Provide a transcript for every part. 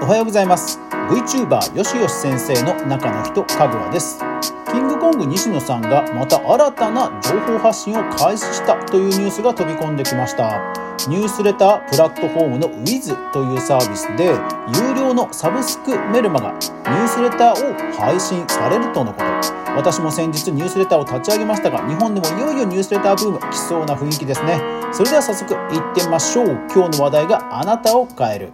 おはようございます。VTuber よしよし先生の中の人かぐわです。キングコング西野さんがまた新たな情報発信を開始したというニュースが飛び込んできました。ニュースレタープラットフォームの Wiz というサービスで有料のサブスクメルマガニュースレターを配信されるとのこと。私も先日ニュースレターを立ち上げましたが日本でもいよいよニュースレターブーム来そうな雰囲気ですね。それでは早速いってみましょう。今日の話題があなたを変える。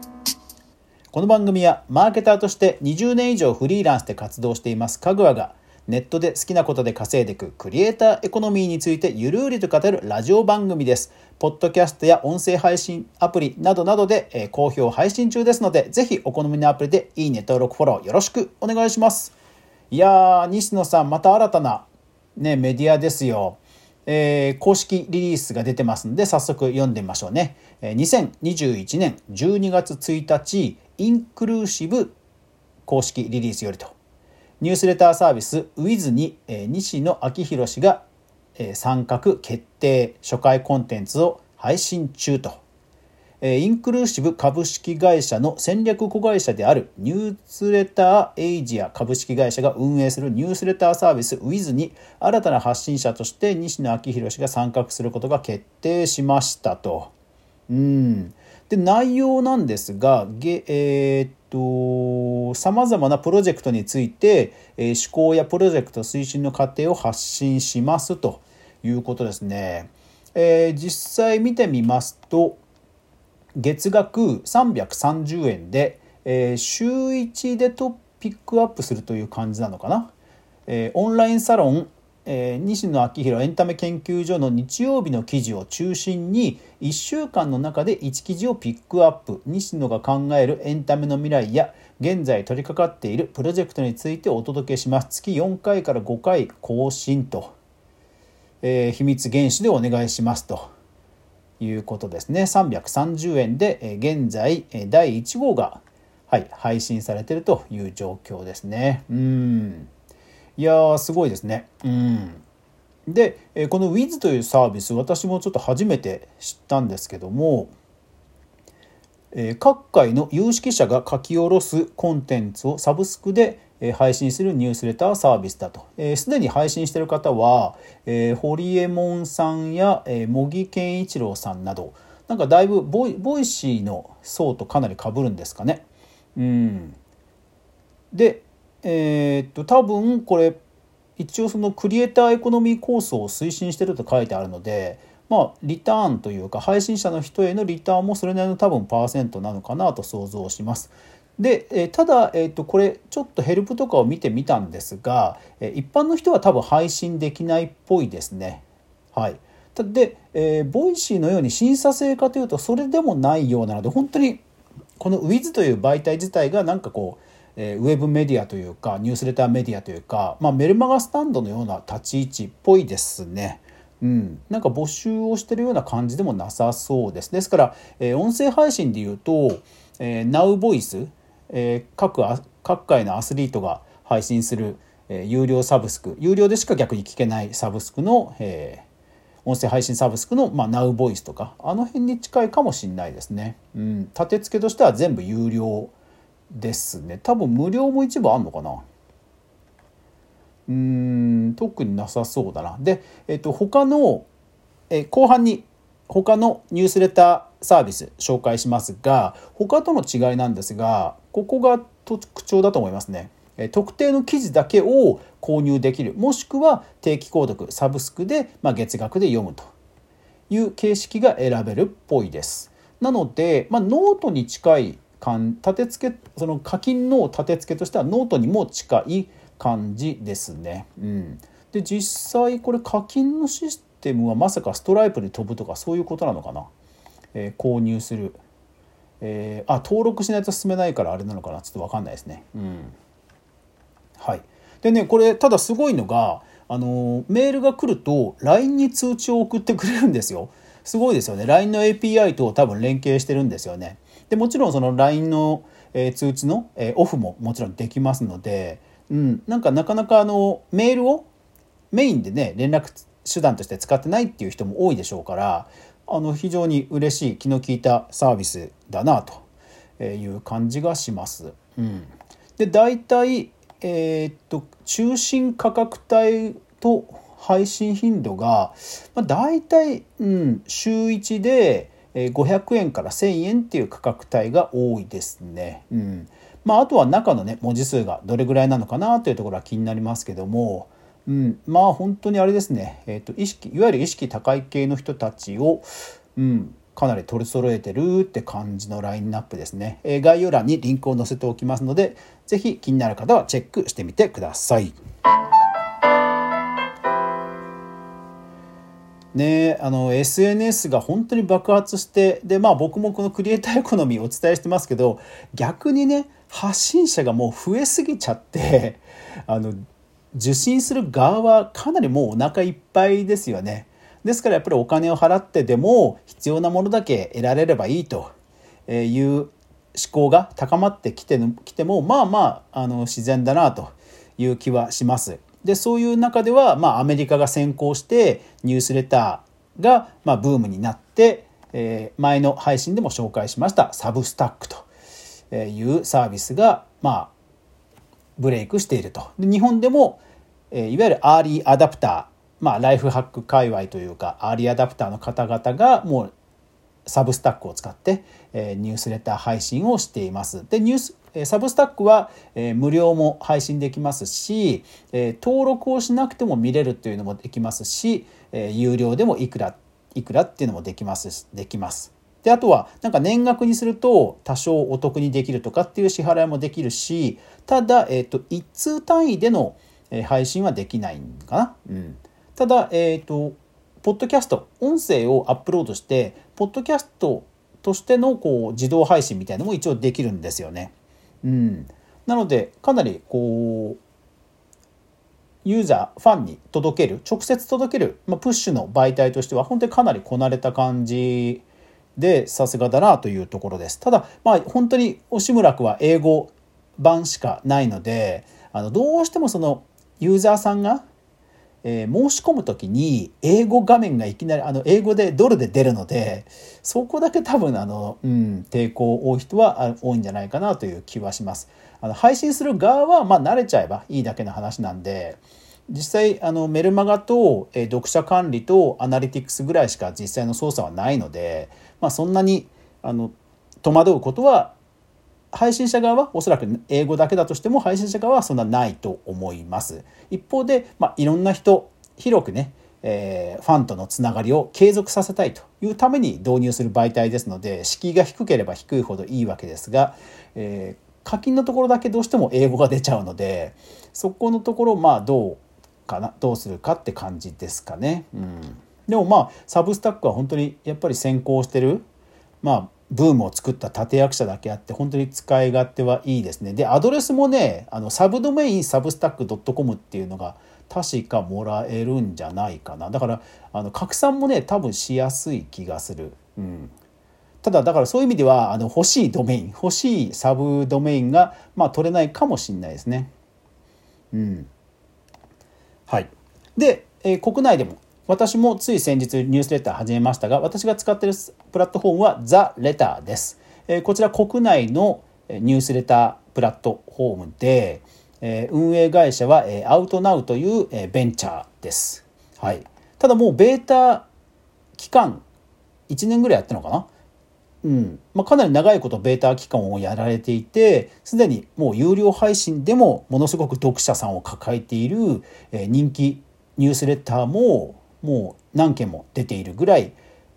この番組はマーケターとして20年以上フリーランスで活動していますかぐわがネットで好きなことで稼いでいくクリエイターエコノミーについてゆるりと語るラジオ番組です。ポッドキャストや音声配信アプリなどなどで、えー、好評配信中ですので、ぜひお好みのアプリでいいね、登録、フォローよろしくお願いします。いやー、西野さん、また新たな、ね、メディアですよ。えー、公式リリースが出てますんで、早速読んでみましょうね。えー、2021年12月1日、インクルーシブ公式リリースよりと。ニュースレターサービス Wiz に、えー、西野昭弘氏が、えー、参画決定初回コンテンツを配信中とえ。インクルーシブ株式会社の戦略子会社であるニュースレターエイジア株式会社が運営するニュースレターサービス Wiz に新たな発信者として西野昭弘氏が参画することが決定しましたと。うん、で内容なんですが、げえー、っとさまざまなプロジェクトについて、えー、思考やプロジェクト推進の過程を発信しますということですね。えー、実際見てみますと月額330円で、えー、週1でとピックアップするという感じなのかな。えー、オンラインサロン、えー、西野昭弘エンタメ研究所の日曜日の記事を中心に1週間の中で1記事をピックアップ。西野が考えるエンタメの未来や現在取り掛かっているプロジェクトについてお届けします。月4回から5回更新と、えー、秘密原始でお願いします。ということですね。330円でえ現在第1号が、はい、配信されているという状況ですね。うん。いやーすごいですねうんでこの Wiz というサービス私もちょっと初めて知ったんですけども各界の有識者が書き下ろすコンテンツをサブスクで配信するニュースレターサービスだと。す、で、に配信している方は、えー、堀エモ門さんや、えー、茂木健一郎さんなど、なんかだいぶボイ Voicy の層とかなり被るんですかね。うん、で、えー、っと多分これ一応そのクリエイターエコノミー構想を推進してると書いてあるのでまあリターンというか配信者の人へのリターンもそれなりの多分パーセントなのかなと想像します。で、えただ、えー、とこれちょっとヘルプとかを見てみたんですが、え一般の人は多分配信できないっぽいですね。はい、で、えー、 Voicy のように審査制かというとそうでもないようなので本当にこの Wiz という媒体自体がなんかこう、えー、ウェブメディアというかニュースレターメディアというか、まあ、メルマガスタンドのような立ち位置っぽいですね。うん、なんか募集をしてるような感じでもなさそうです。ですから、え、音声配信でいうと、えー、NowVoice えー、各各界のアスリートが配信する、えー、有料サブスク有料でしか逆に聞けないサブスクの、えー、音声配信サブスクの、まあ、NowVoice とかあの辺に近いかもしれないですね。うん、立て付けとしては全部有料ですね。多分無料も一部あんのかな。うん特になさそうだな。で、えっと、他の、え後半に他のニュースレターサービス紹介しますが他との違いなんですがここが特徴だと思いますね。特定の記事だけを購入できるもしくは定期購読サブスクで、まあ、月額で読むという形式が選べるっぽいです。なので、まあ、ノートに近い立て付けその課金の立て付けとしてはノートにも近い感じですね。うん、で実際これ課金のシステムはまさかストライプに飛ぶとかそういうことなのかな？えー、購入する、えー、あ登録しないと進めないからあれなのかな？ちょっと分かんないですね。うん、はいでねこれただすごいのがあのメールが来ると LINE に通知を送ってくれるんですよ。すごいですよね。LINE の API と多分連携してるんですよね。でもちろんその LINE の、え、通知の、え、オフももちろんできますので、うん、なんかなかなかあのメールをメインでね連絡手段として使ってないっていう人も多いでしょうからあの非常に嬉しい気の利いたサービスだなという感じがします。うん、で大体、えー、っと中心価格帯と配信頻度が、まあ、大体、うん、週1で500円から1,000円っていう価格帯が多いですね。うんまあ、あとは中のね文字数がどれぐらいなのかなというところは気になりますけども、うん、まあ本当にあれですね、えーと、意識いわゆる意識高い系の人たちを、うん、かなり取り揃えてるって感じのラインナップですね、え、概要欄にリンクを載せておきますので是非気になる方はチェックしてみてください。ねあの SNS が本当に爆発してでまあ僕もこのクリエイターエコノミーお伝えしてますけど逆にね発信者がもう増えすぎちゃって あの受信する側はかなりもうお腹いっぱいですよね。ですからやっぱりお金を払ってでも必要なものだけ得られればいいという思考が高まってきてきてもまあまああの自然だなという気はします。でそういう中では、まあ、アメリカが先行してニュースレターが、まあ、ブームになって、えー、前の配信でも紹介しましたサブスタックというサービスが、まあ、ブレイクしていると。で日本でも、えー、いわゆるアーリーアダプター、まあ、ライフハック界隈というかアーリーアダプターの方々がもう Substack を使って、えー、ニュースレター配信をしています。でニュース Substack は、えー、無料も配信できますし、えー、登録をしなくても見れるというのもできますし、えー、有料でもいくらいくらっていうのもできますできます。であとはなんか年額にすると多少お得にできるとかっていう支払いもできるしただ、えーと、1通単位での配信はできないんかな。うん、ただ、えっ、ー、とポッドキャスト音声をアップロードしてポッドキャストとしてのこう自動配信みたいなのも一応できるんですよね。うん、なのでかなりこうユーザーファンに届ける直接届ける、まあ、プッシュの媒体としては本当にかなりこなれた感じでさすがだなというところです。ただまあ本当に押村区は英語版しかないのであのどうしてもそのユーザーさんがえー、申し込む時に英語画面がいきなりあの英語でドルで出るのでそこだけ多分あの、うん、抵抗多い人は多いんじゃないかなという気はします。あの配信する側はまあ慣れちゃえばいいだけの話なんで実際あのメルマガと、えー、読者管理とアナリティクスぐらいしか実際の操作はないので、まあ、そんなにあの戸惑うことは配信者側はおそらく英語だけだとしても配信者側はそんなないと思います。一方で、まあ、いろんな人広くね、えー、ファンとのつながりを継続させたいというために導入する媒体ですので敷居が低ければ低いほどいいわけですが、えー、課金のところだけどうしても英語が出ちゃうのでそこのところまあどうかなどうするかって感じですかね。うん、でもまあサブスタックは本当にやっぱり先行してるまあブームを作った立役者だけあって本当に使い勝手はいいですね。でアドレスもねあのサブドメインサブスタック .com っていうのが確かもらえるんじゃないかなだからあの拡散もね多分しやすい気がする。うんただだからそういう意味ではあの欲しいドメイン欲しいサブドメインが、まあ、取れないかもしれないですね。うん、はいで、えー、国内でも私もつい先日ニュースレター始めましたが、私が使っているプラットフォームはザ・レターです。えこちら国内のニュースレタープラットフォームで、え運営会社はえアウトナウというえベンチャーです。はい。ただもうベータ期間1年ぐらいやってるのかな？うんまあ、かなり長いことベータ期間をやられていてすでにもう有料配信でもものすごく読者さんを抱えている人気ニュースレターももう何件も出ているぐらい、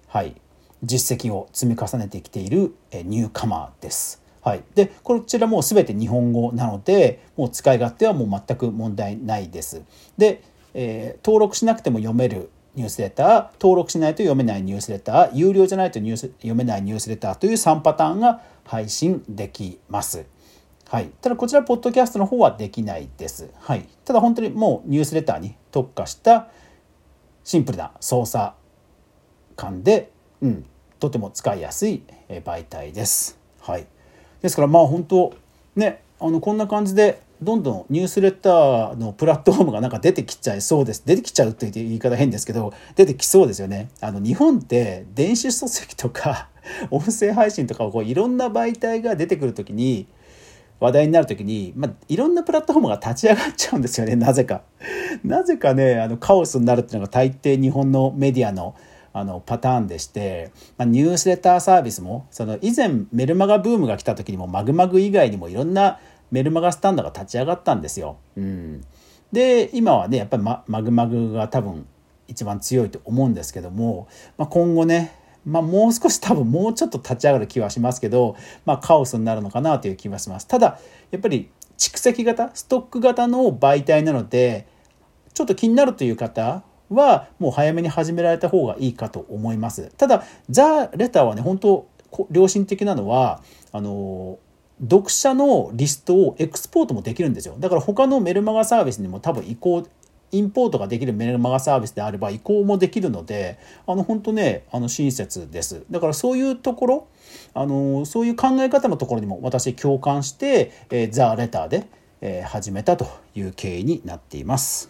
はい、実績を積み重ねてきているニューカマーです。はい、でこちらも全て日本語なのでもう使い勝手はもう全く問題ないです。で、えー、登録しなくても読めるニュースレター登録しないと読めないニュースレター有料じゃないとニュース読めないニュースレターという3パターンが配信できます。はい、ただこちらポッドキャストの方はできないです。はい、ただ本当にもうニュースレターに特化したシンプルな操作感で、うん、とても使いやすい媒体です。はい、ですからまあ本当ねあのこんな感じでどんどんニュースレターのプラットフォームがなんか出てきちゃいそうです。出てきちゃうって言い方変ですけど出てきそうですよね。あの日本って電子書籍とか音声配信とかをこういろんな媒体が出てくる時に話題になる時に、まあ、いろんなプラットフォームが立ち上がっちゃうんですよね なぜか。なぜかねあのカオスになるっていうのが大抵日本のメディアのあのパターンでして、まあ、ニュースレターサービスもその以前メルマガブームが来た時にもマグマグ以外にもいろんなメルマガスタンドが立ち上がったんですよ。うん、で今はねやっぱりマグマグが多分一番強いと思うんですけども、まあ、今後ねまあ、もう少し多分もうちょっと立ち上がる気はしますけど、まあ、カオスになるのかなという気はします。ただやっぱり蓄積型ストック型の媒体なのでちょっと気になるという方はもう早めに始められた方がいいかと思います。ただザ・レターはね本当良心的なのはあの読者のリストをエクスポートもできるんですよだから他のメルマガサービスにも多分移行インポートができるメルマガサービスであれば移行もできるのであの本当ねあの親切です。だからそういうところあのそういう考え方のところにも私共感して、えー、ザ・レターで、えー、始めたという経緯になっています。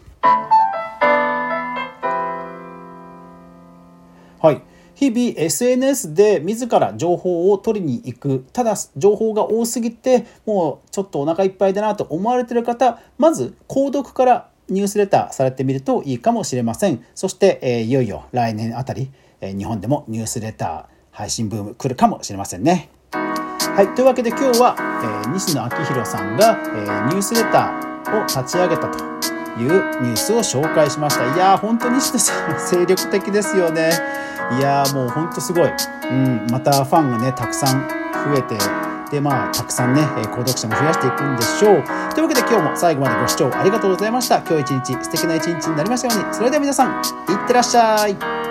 はい。日々 SNS で自ら情報を取りに行く。ただ情報が多すぎてもうちょっとお腹いっぱいだなと思われてる方まず購読からニュースレターされてみるといいかもしれません。そして、えー、いよいよ来年あたり、えー、日本でもニュースレター配信ブーム来るかもしれませんね。はい。というわけで今日は、えー、西野昭弘さんが、えー、ニュースレターを立ち上げたというニュースを紹介しました。いやー、本当に西野さん精力的ですよね。いやー、もう本当すごい。うん、またファンがね、たくさん増えてでまあたくさんね購読者も増やしていくんでしょう。というわけで今日も最後までご視聴ありがとうございました。今日一日素敵な一日になりましたように。それでは皆さんいってらっしゃい。